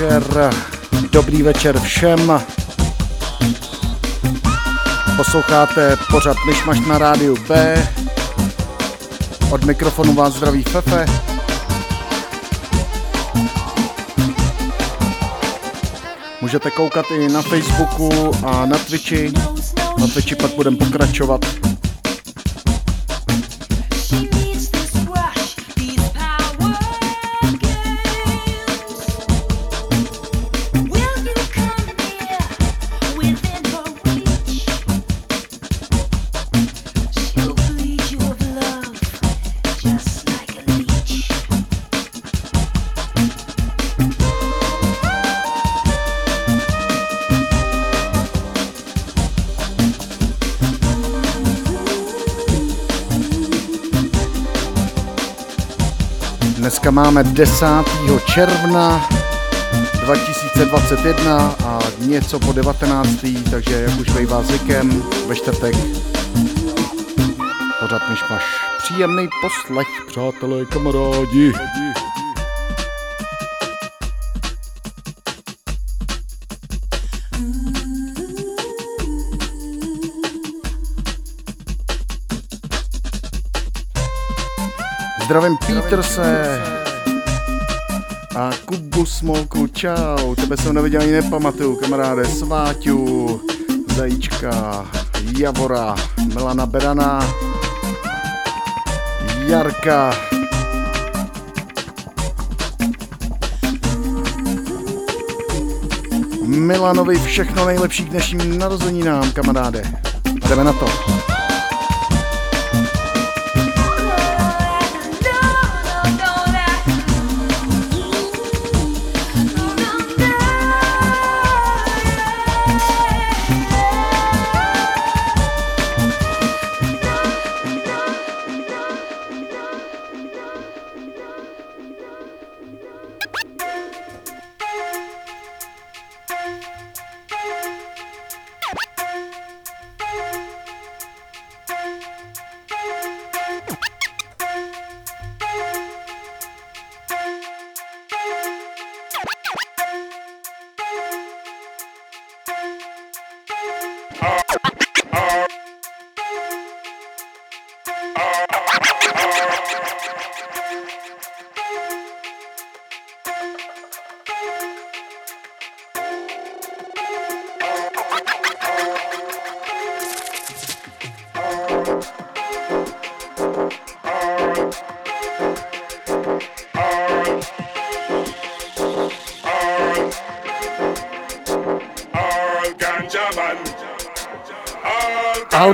večer, dobrý večer všem. Posloucháte pořad Myšmaš na rádiu B. Od mikrofonu vás zdraví Fefe. Můžete koukat i na Facebooku a na Twitchi. Na Twitchi pak budeme pokračovat. Máme 10. června 2021 a něco po 19. takže jak už bývá zvykem ve čtvrtek pořád myšmaš. Příjemný poslech, přátelé, kamarádi. Zdravím Peterse a Kubu Smolku, čau, tebe jsem neviděl ani nepamatuju, kamaráde, Sváťu, Zajíčka, Javora, Milana Berana, Jarka, Milanovi všechno nejlepší k dnešním narozeninám, kamaráde. Jdeme na to.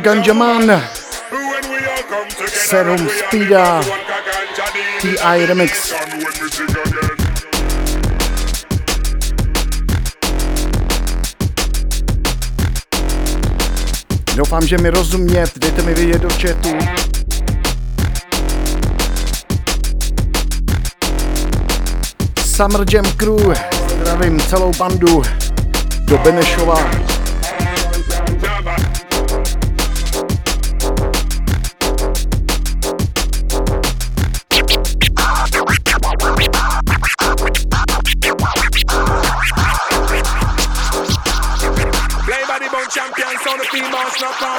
Ganjaman, Serum Speeda, TI Remix. Doufám, že mi rozumět, dejte mi vědět do chatu. Summer Jam Crew, zdravím celou bandu do Benešova. Stop.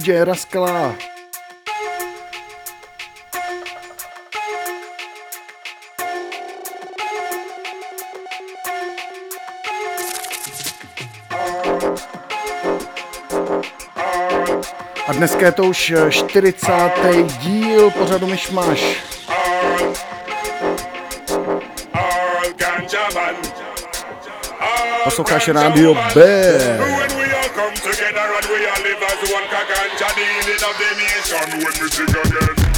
DJ Raskala. A dneska je to už 40. díl pořadu Myšmaš. Posloucháš Rádio B. come together and we all live as one Kaganja, the healing of the nation when we sing again.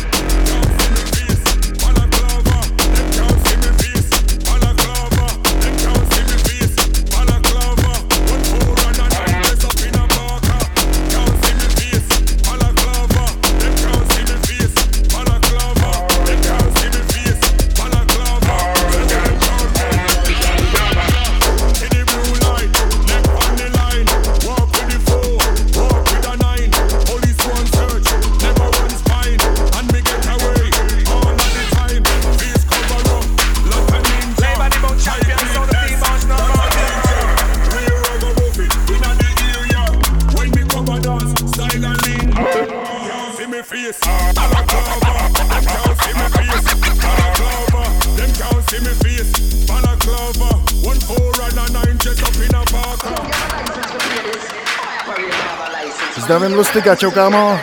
Zdravím Lustika, čau kámo.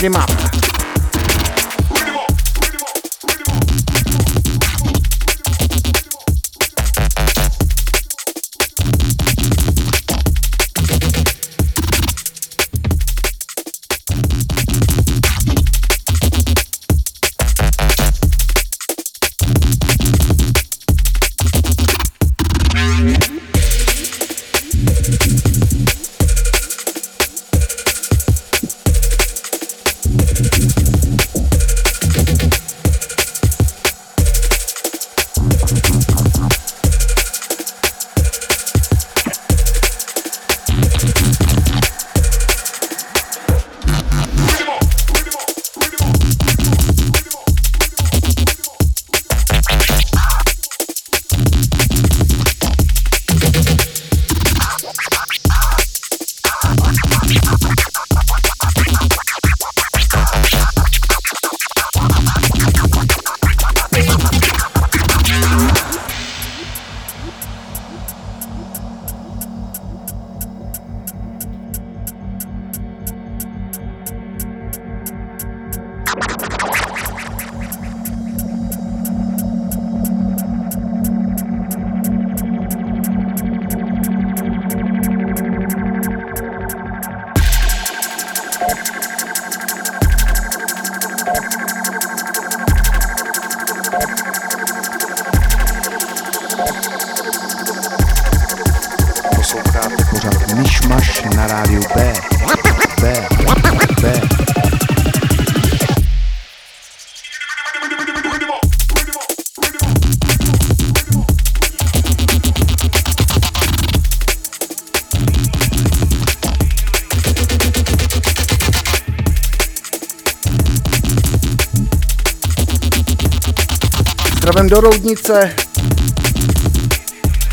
de mapa. Do Roudnice,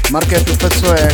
Markétu Pecoje,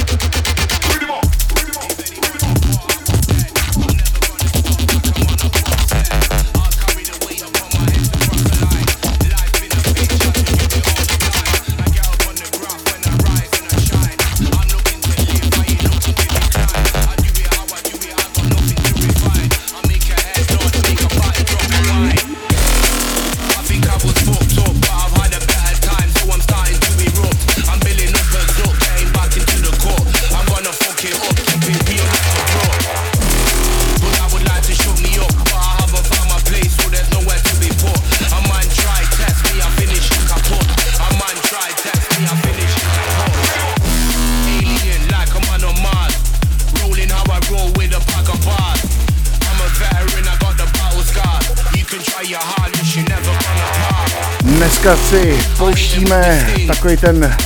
pouštíme takový ten,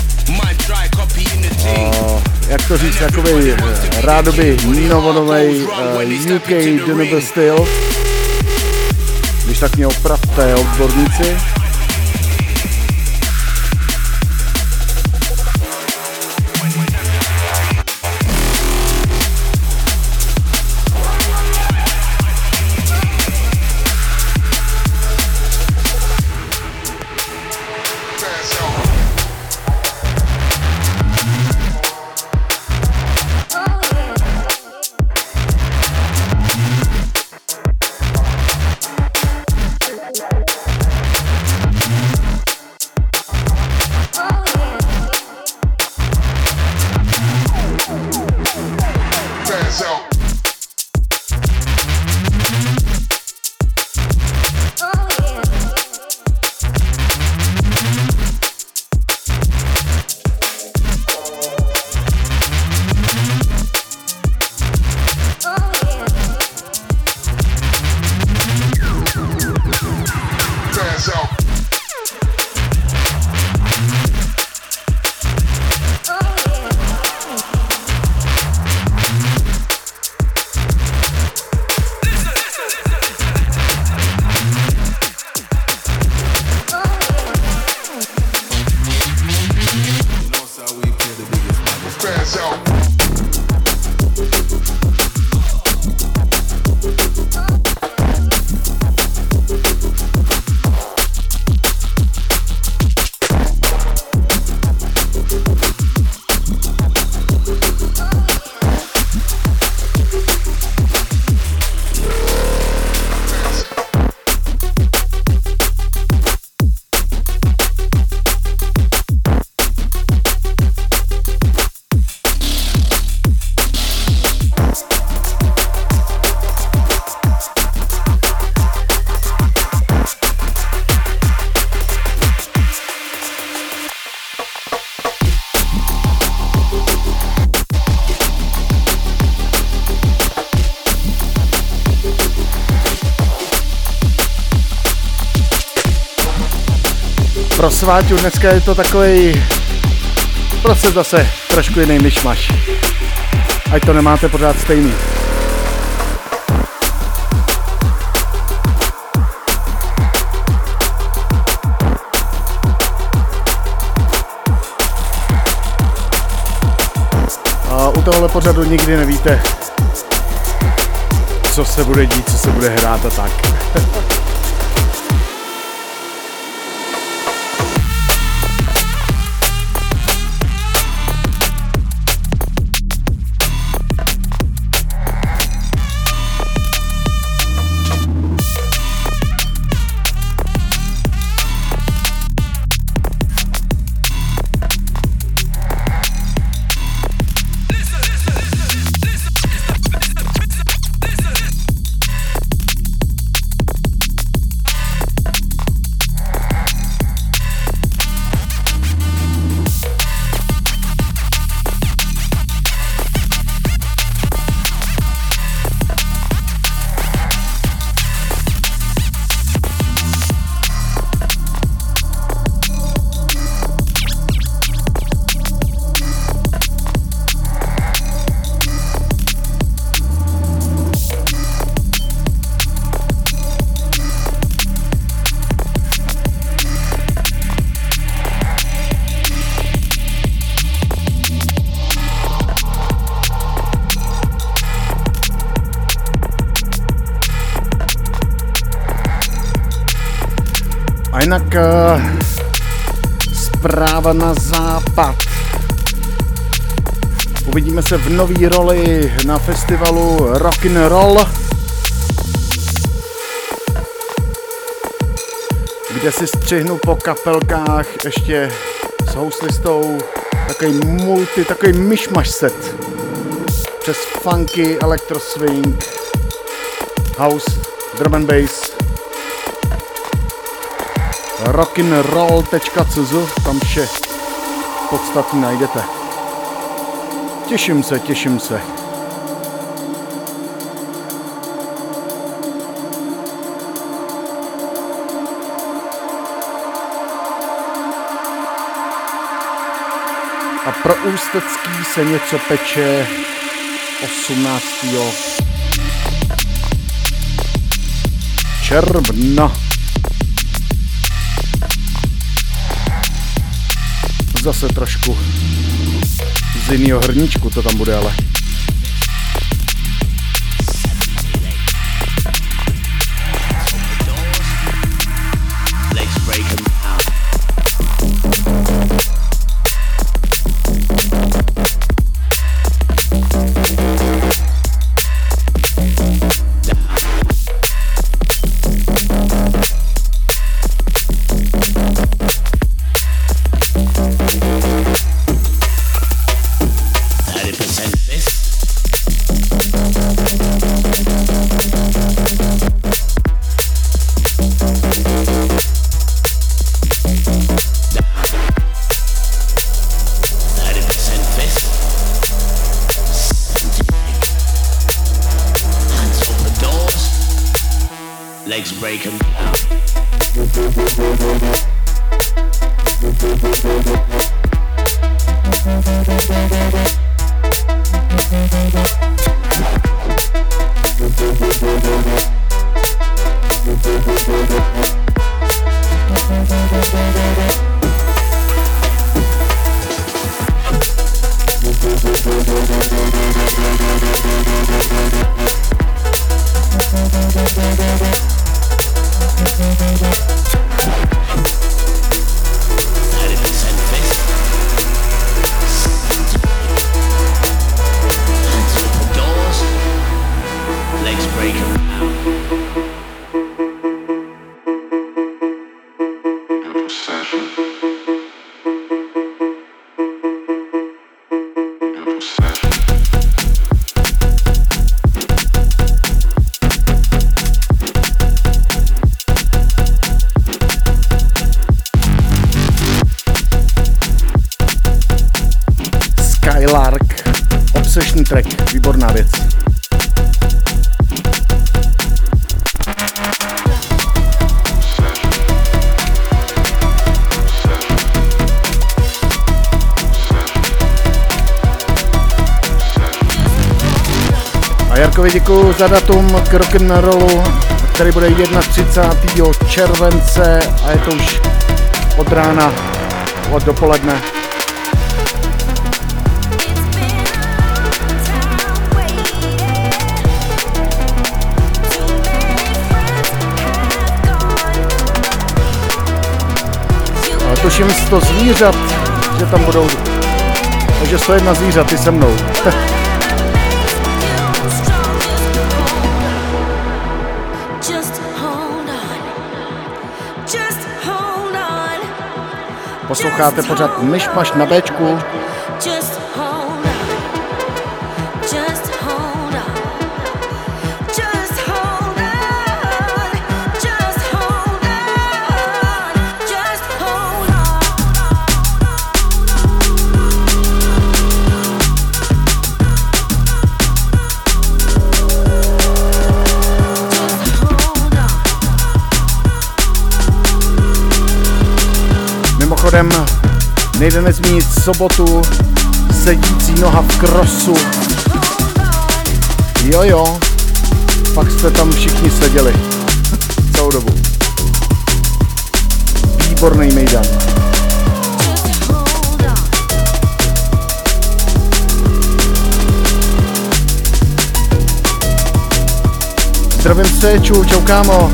uh, jak to říct, takový rádoby novodový uh, UK Denver styl. Když tak mě opravte, odborníci. Pro Sváťu dneska je to takový prostě zase trošku jiný myšmaš. Ať to nemáte pořád stejný. A u tohohle pořadu nikdy nevíte, co se bude dít, co se bude hrát a tak. jinak uh, zpráva na západ. Uvidíme se v nový roli na festivalu Rock and Roll, kde si střihnu po kapelkách ještě s houslistou takový multi, takový myšmaš set. Přes funky, swing, house, drum and bass, rock'n'roll.cz, tam vše podstatně najdete. Těším se, těším se. A pro Ústecký se něco peče 18. června. Zase trošku z jiného hrníčku to tam bude ale. Za datum k rock'n'rollu, který bude 31. července a je to už od rána, od dopoledne. tuším 100 zvířat, že tam budou. Takže 101 zvířat, ty se mnou. Posloucháte pořád Myšmaš na Bčku. Nejde nezmínit sobotu, sedící noha v krosu. Jo, jo, pak jste tam všichni seděli celou dobu. Výborný mejdan. Zdravím se, čau, čau kámo.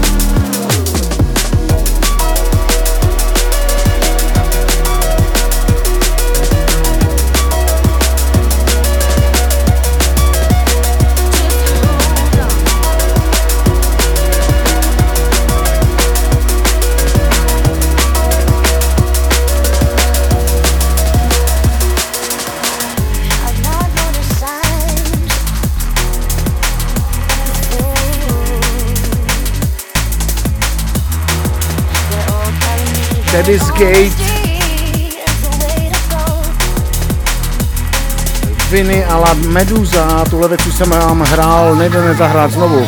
Teddy's Gate. Viny a la Meduza, tuhle věc jsem vám hrál, nejde nezahrát znovu.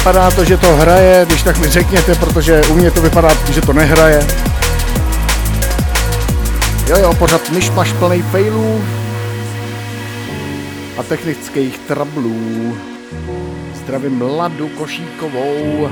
Vypadá to, že to hraje, když tak mi řekněte, protože u mě to vypadá, že to nehraje. Jo jo, pořád myšmaš plný failů a technických trablů. Zdravím Ladu Košíkovou.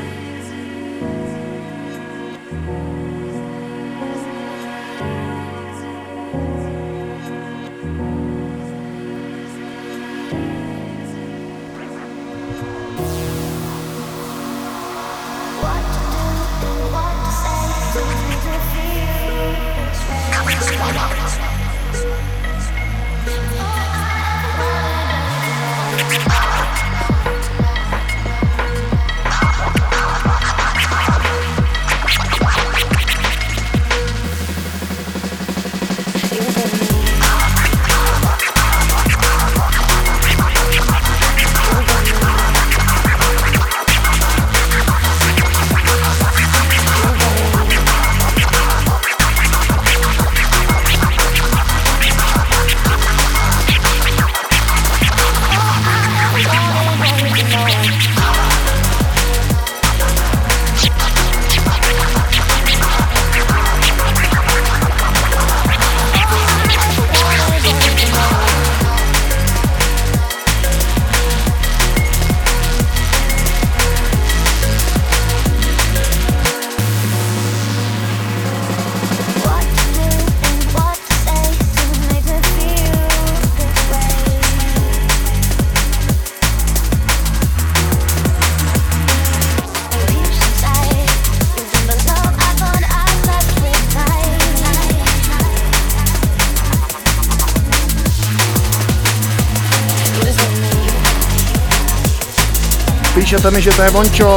Píšete mi, že to je Vončo.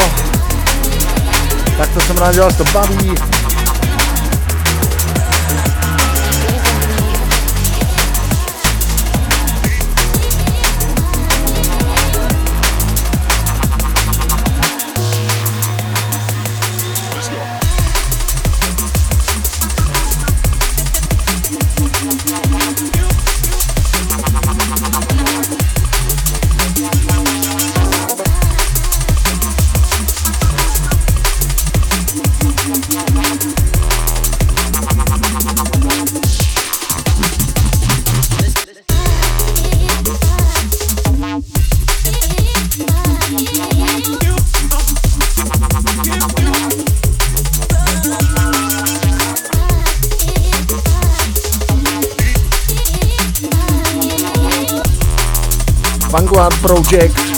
Tak to jsem rád, že vás to baví. Vanguard Project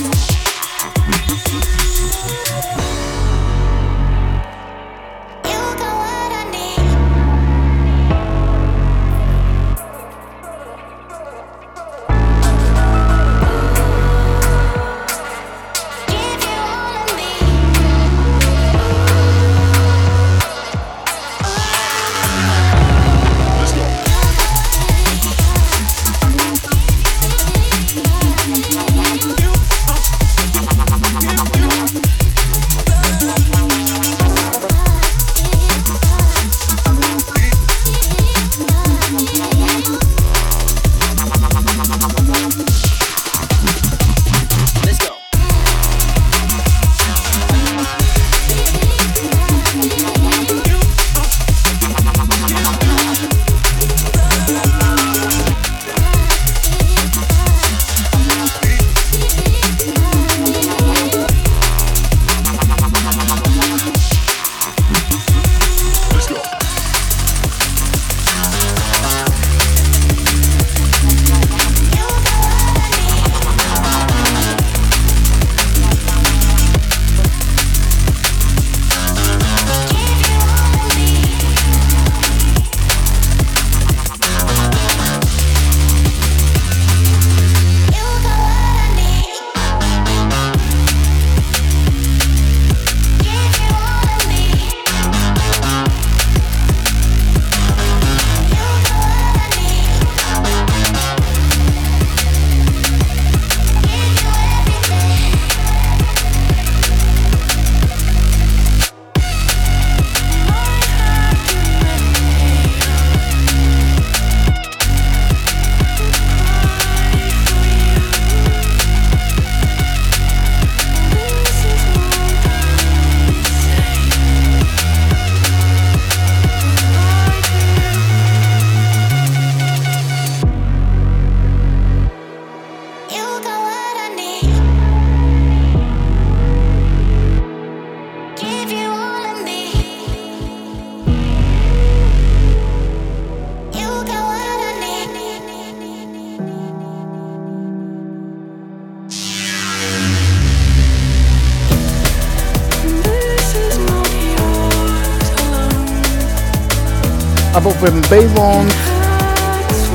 Abofem Baywond,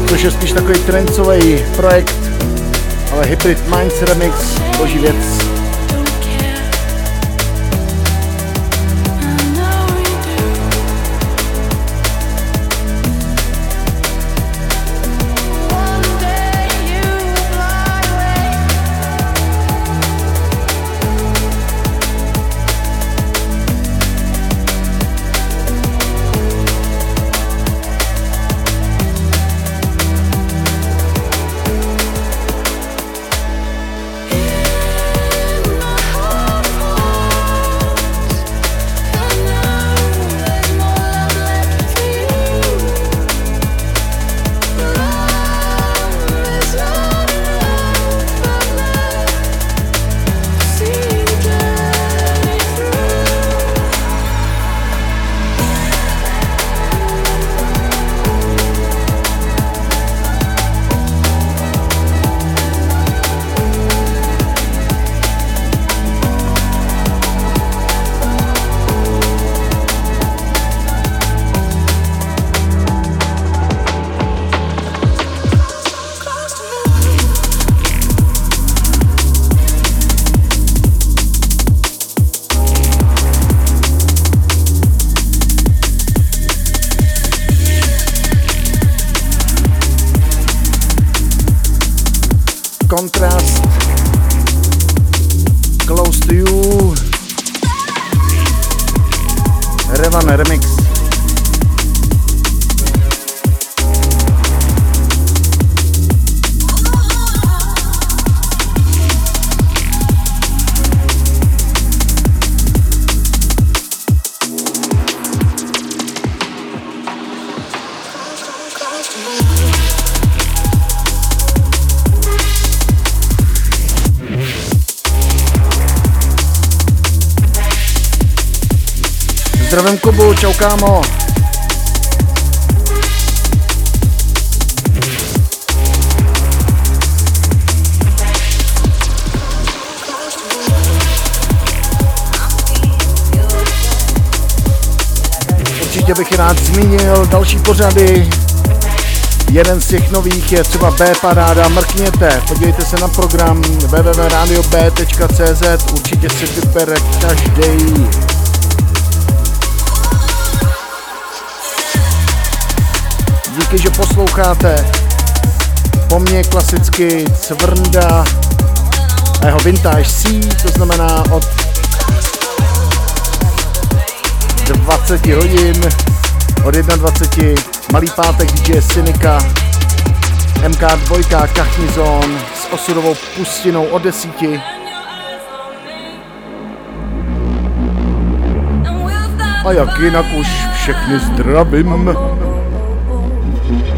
což je spíš takový trencový projekt, ale Hybrid Minds Remix, boží věc. Kámo. Určitě bych rád zmínil další pořady. Jeden z těch nových je třeba B Paráda, mrkněte, podívejte se na program www.radiob.cz, určitě si vybere každý. Díky, že posloucháte. Po mně klasicky Cvrnda a jeho Vintage C, to znamená od 20 hodin, od 21. Malý pátek DJ Synika, MK2, Kachnizon s osudovou pustinou od desíti. A jak jinak už všechny zdravím. Thank you.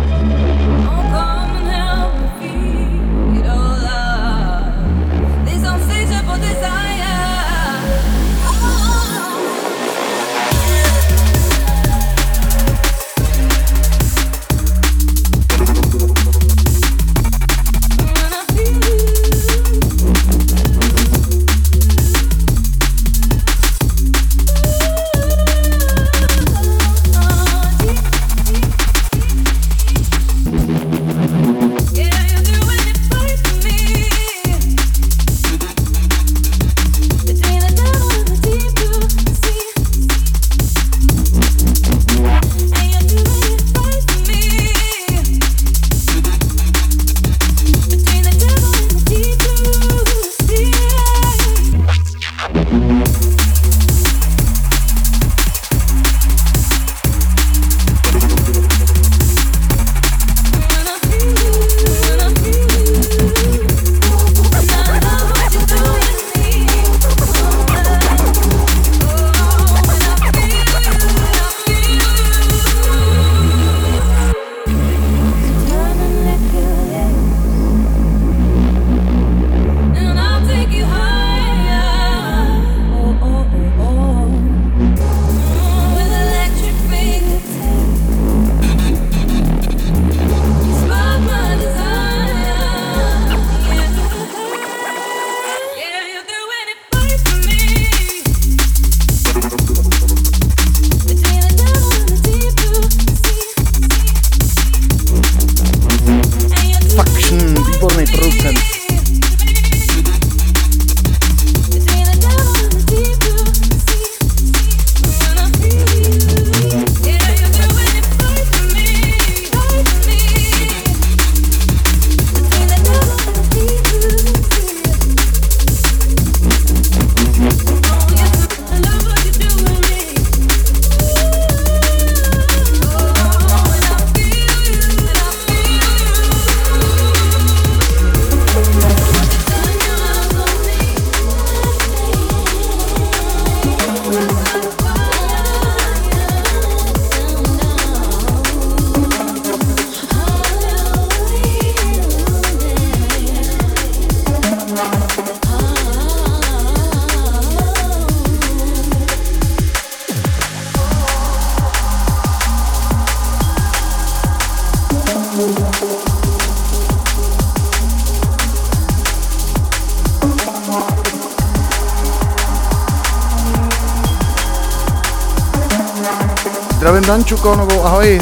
Danču Konovou, ahoj.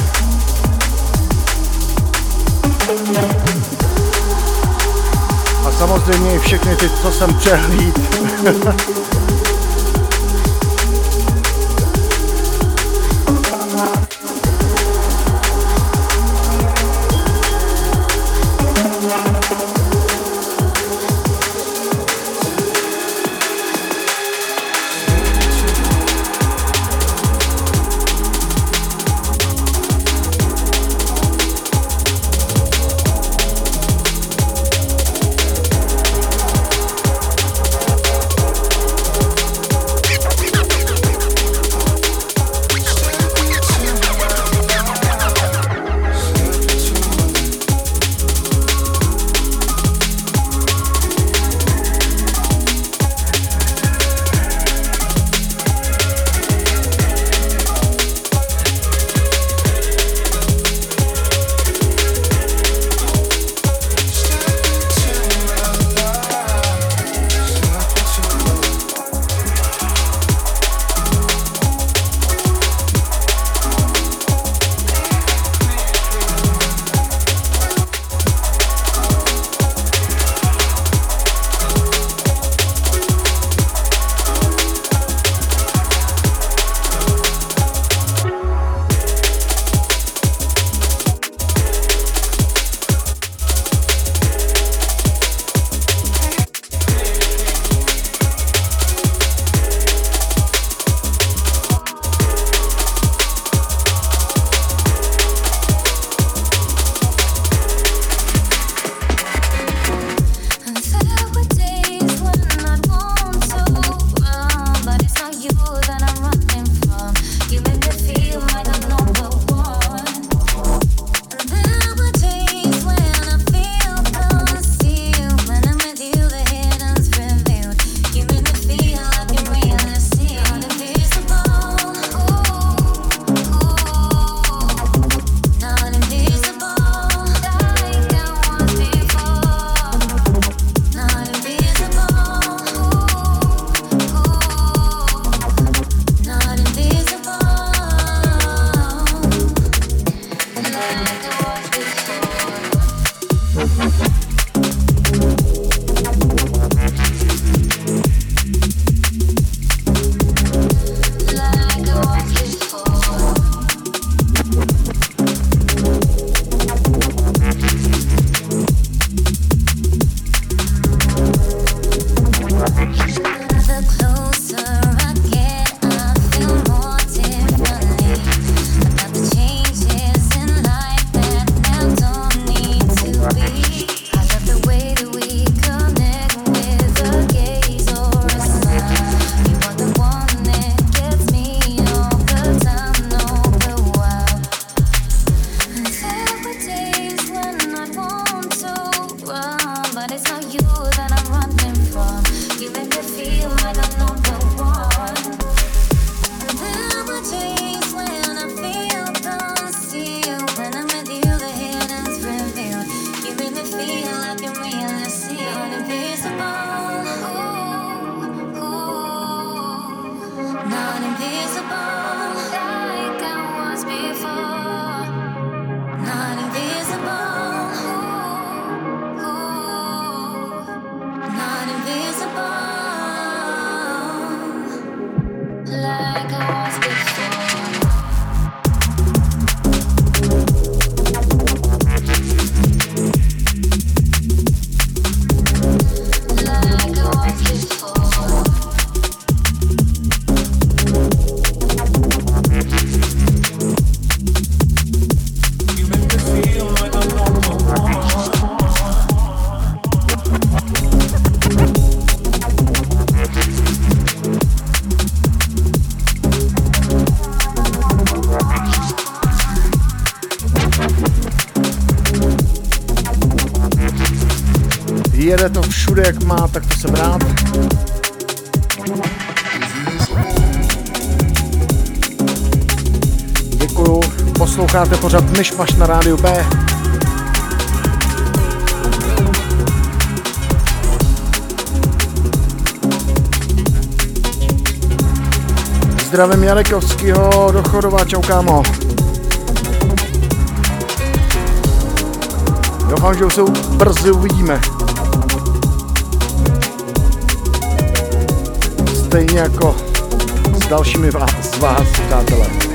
A samozřejmě i všechny ty, co jsem přehlíd. tak to jsem rád. Děkuju, posloucháte pořád Myšmaš na rádiu B. Zdravím Janekovskýho do Chodova, čau kámo. Doufám, že už se brzy uvidíme. Stejně jako s dalšími vás, z vás, přátelé.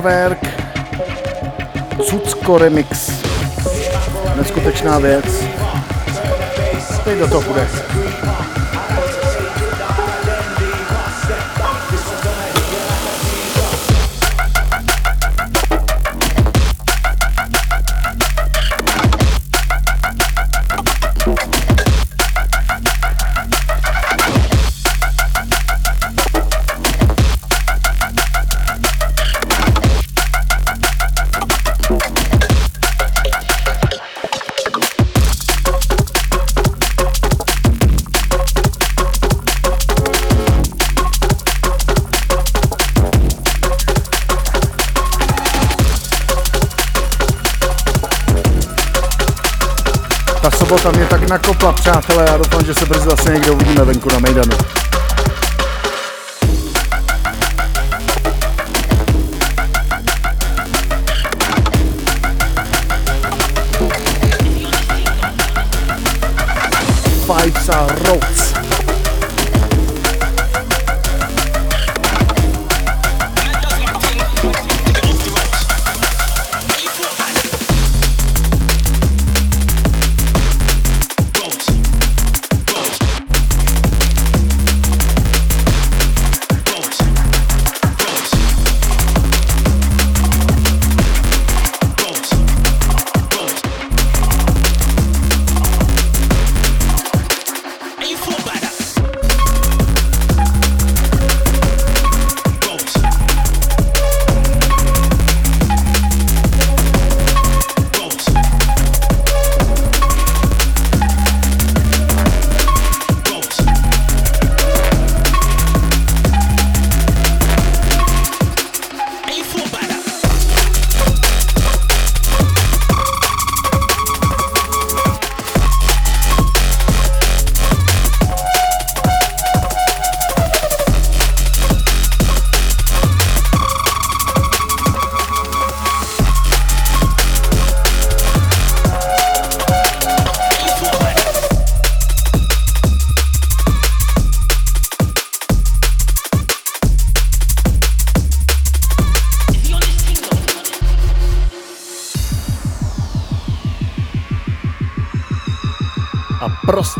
Uhrwerk, Cucko Remix. Neskutečná věc. Teď do toho půjde. Nakopla, přátelé, já doufám, že se brzy zase někde uvidíme venku na Mejdanu. Five Star Roads.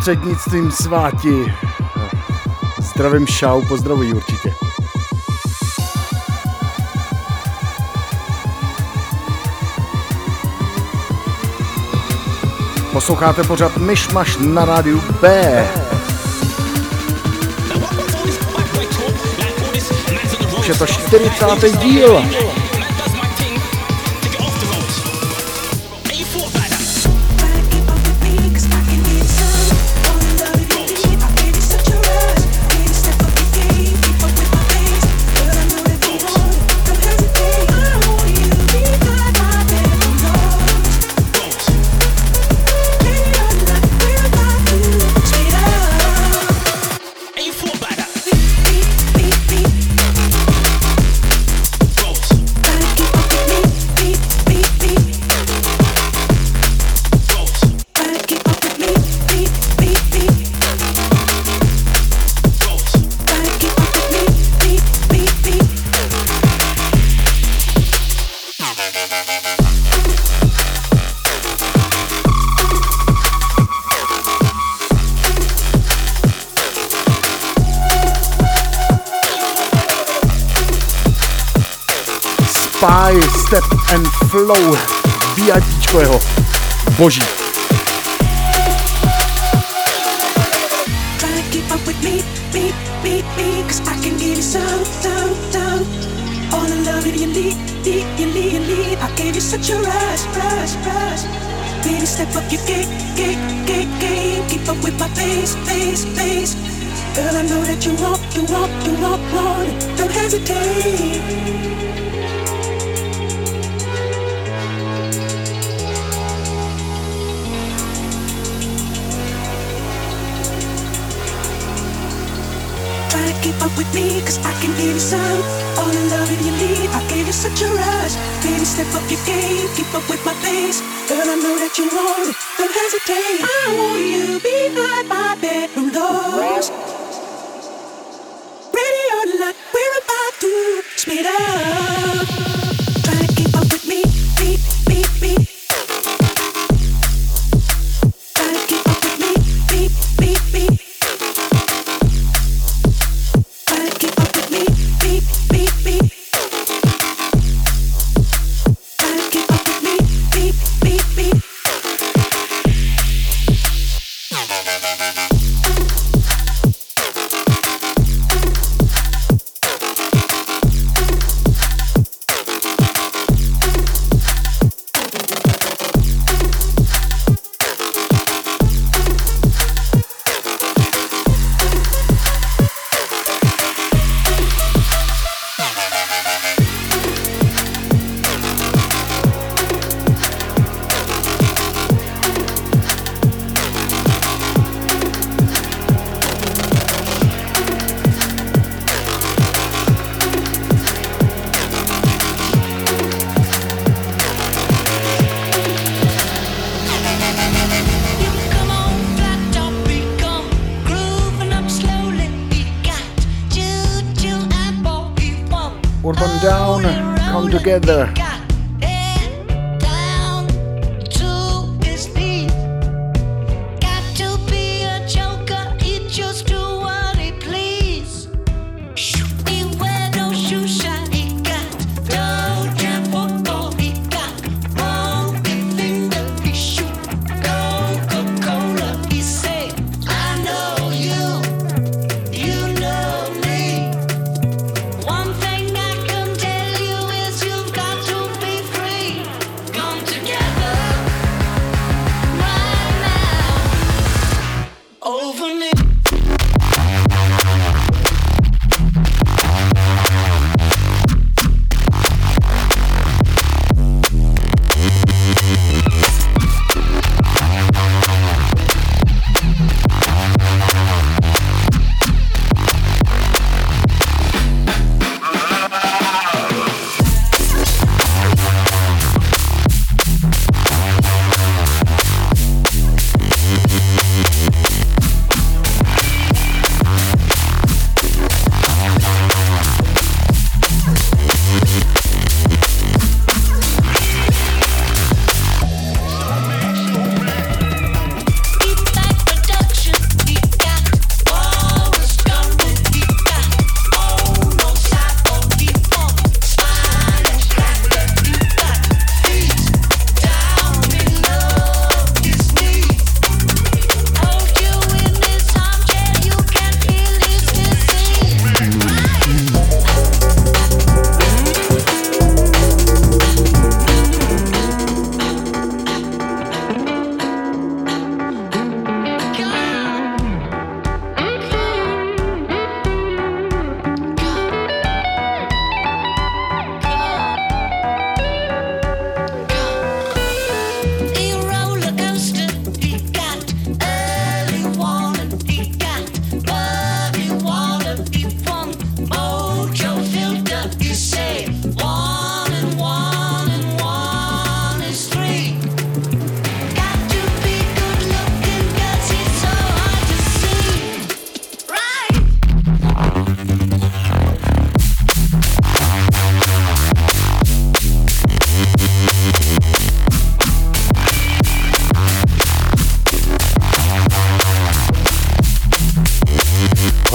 prostřednictvím sváti. Zdravím šau, pozdravuji určitě. Posloucháte pořád Myšmaš na rádiu B. Už je to 40. díl. zboží.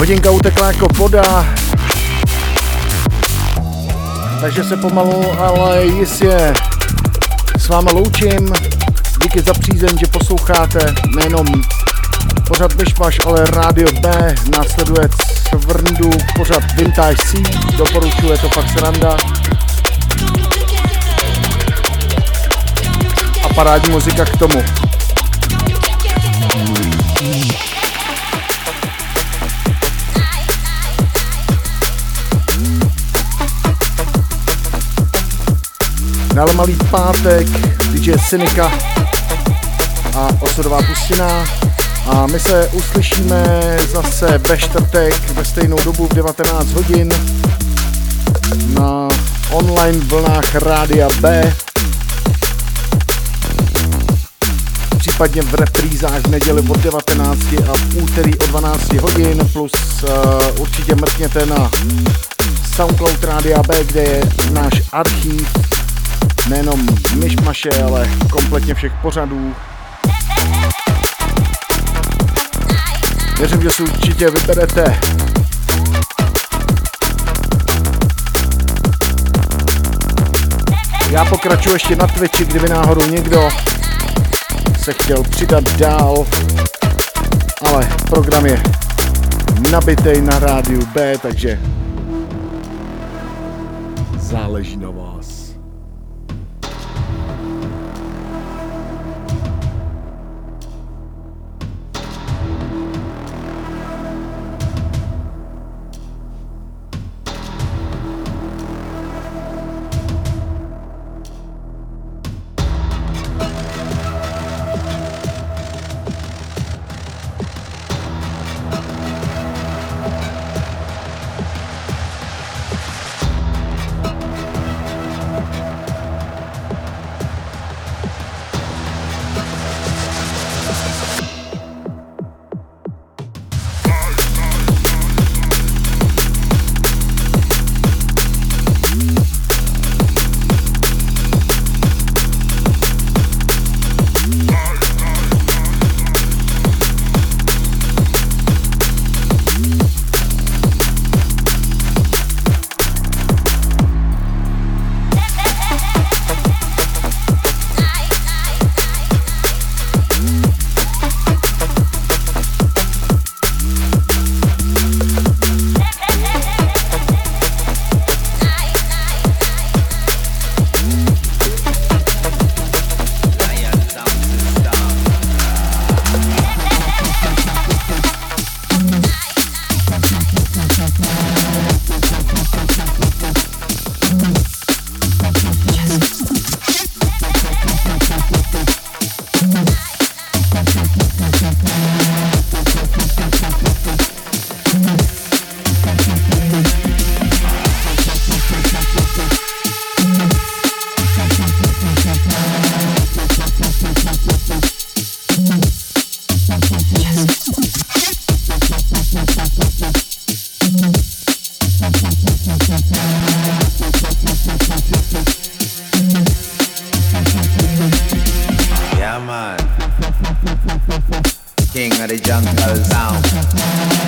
Hodinka utekla jako voda. Takže se pomalu, ale jistě s vámi loučím. Díky za přízeň, že posloucháte nejenom pořad Myšmaš, ale Radio B. Následuje Cvrndu pořad Vintage C. Doporučuje to fakt sranda. A parádní muzika k tomu. Dále malý pátek, DJ Synika a osudová pustina. A my se uslyšíme zase ve čtvrtek ve stejnou dobu v 19 hodin na online vlnách Rádia B. Případně v reprízách v neděli od 19 a v úterý od 12 hodin plus uh, určitě mrkněte na Soundcloud Rádia B, kde je náš archív nejenom myšmaše, ale kompletně všech pořadů. Věřím, že si určitě vyberete. Já pokračuji ještě na Twitchi, kdyby náhodou někdo se chtěl přidat dál, ale program je nabitej na rádiu B, takže záleží na vás. The jungle sound.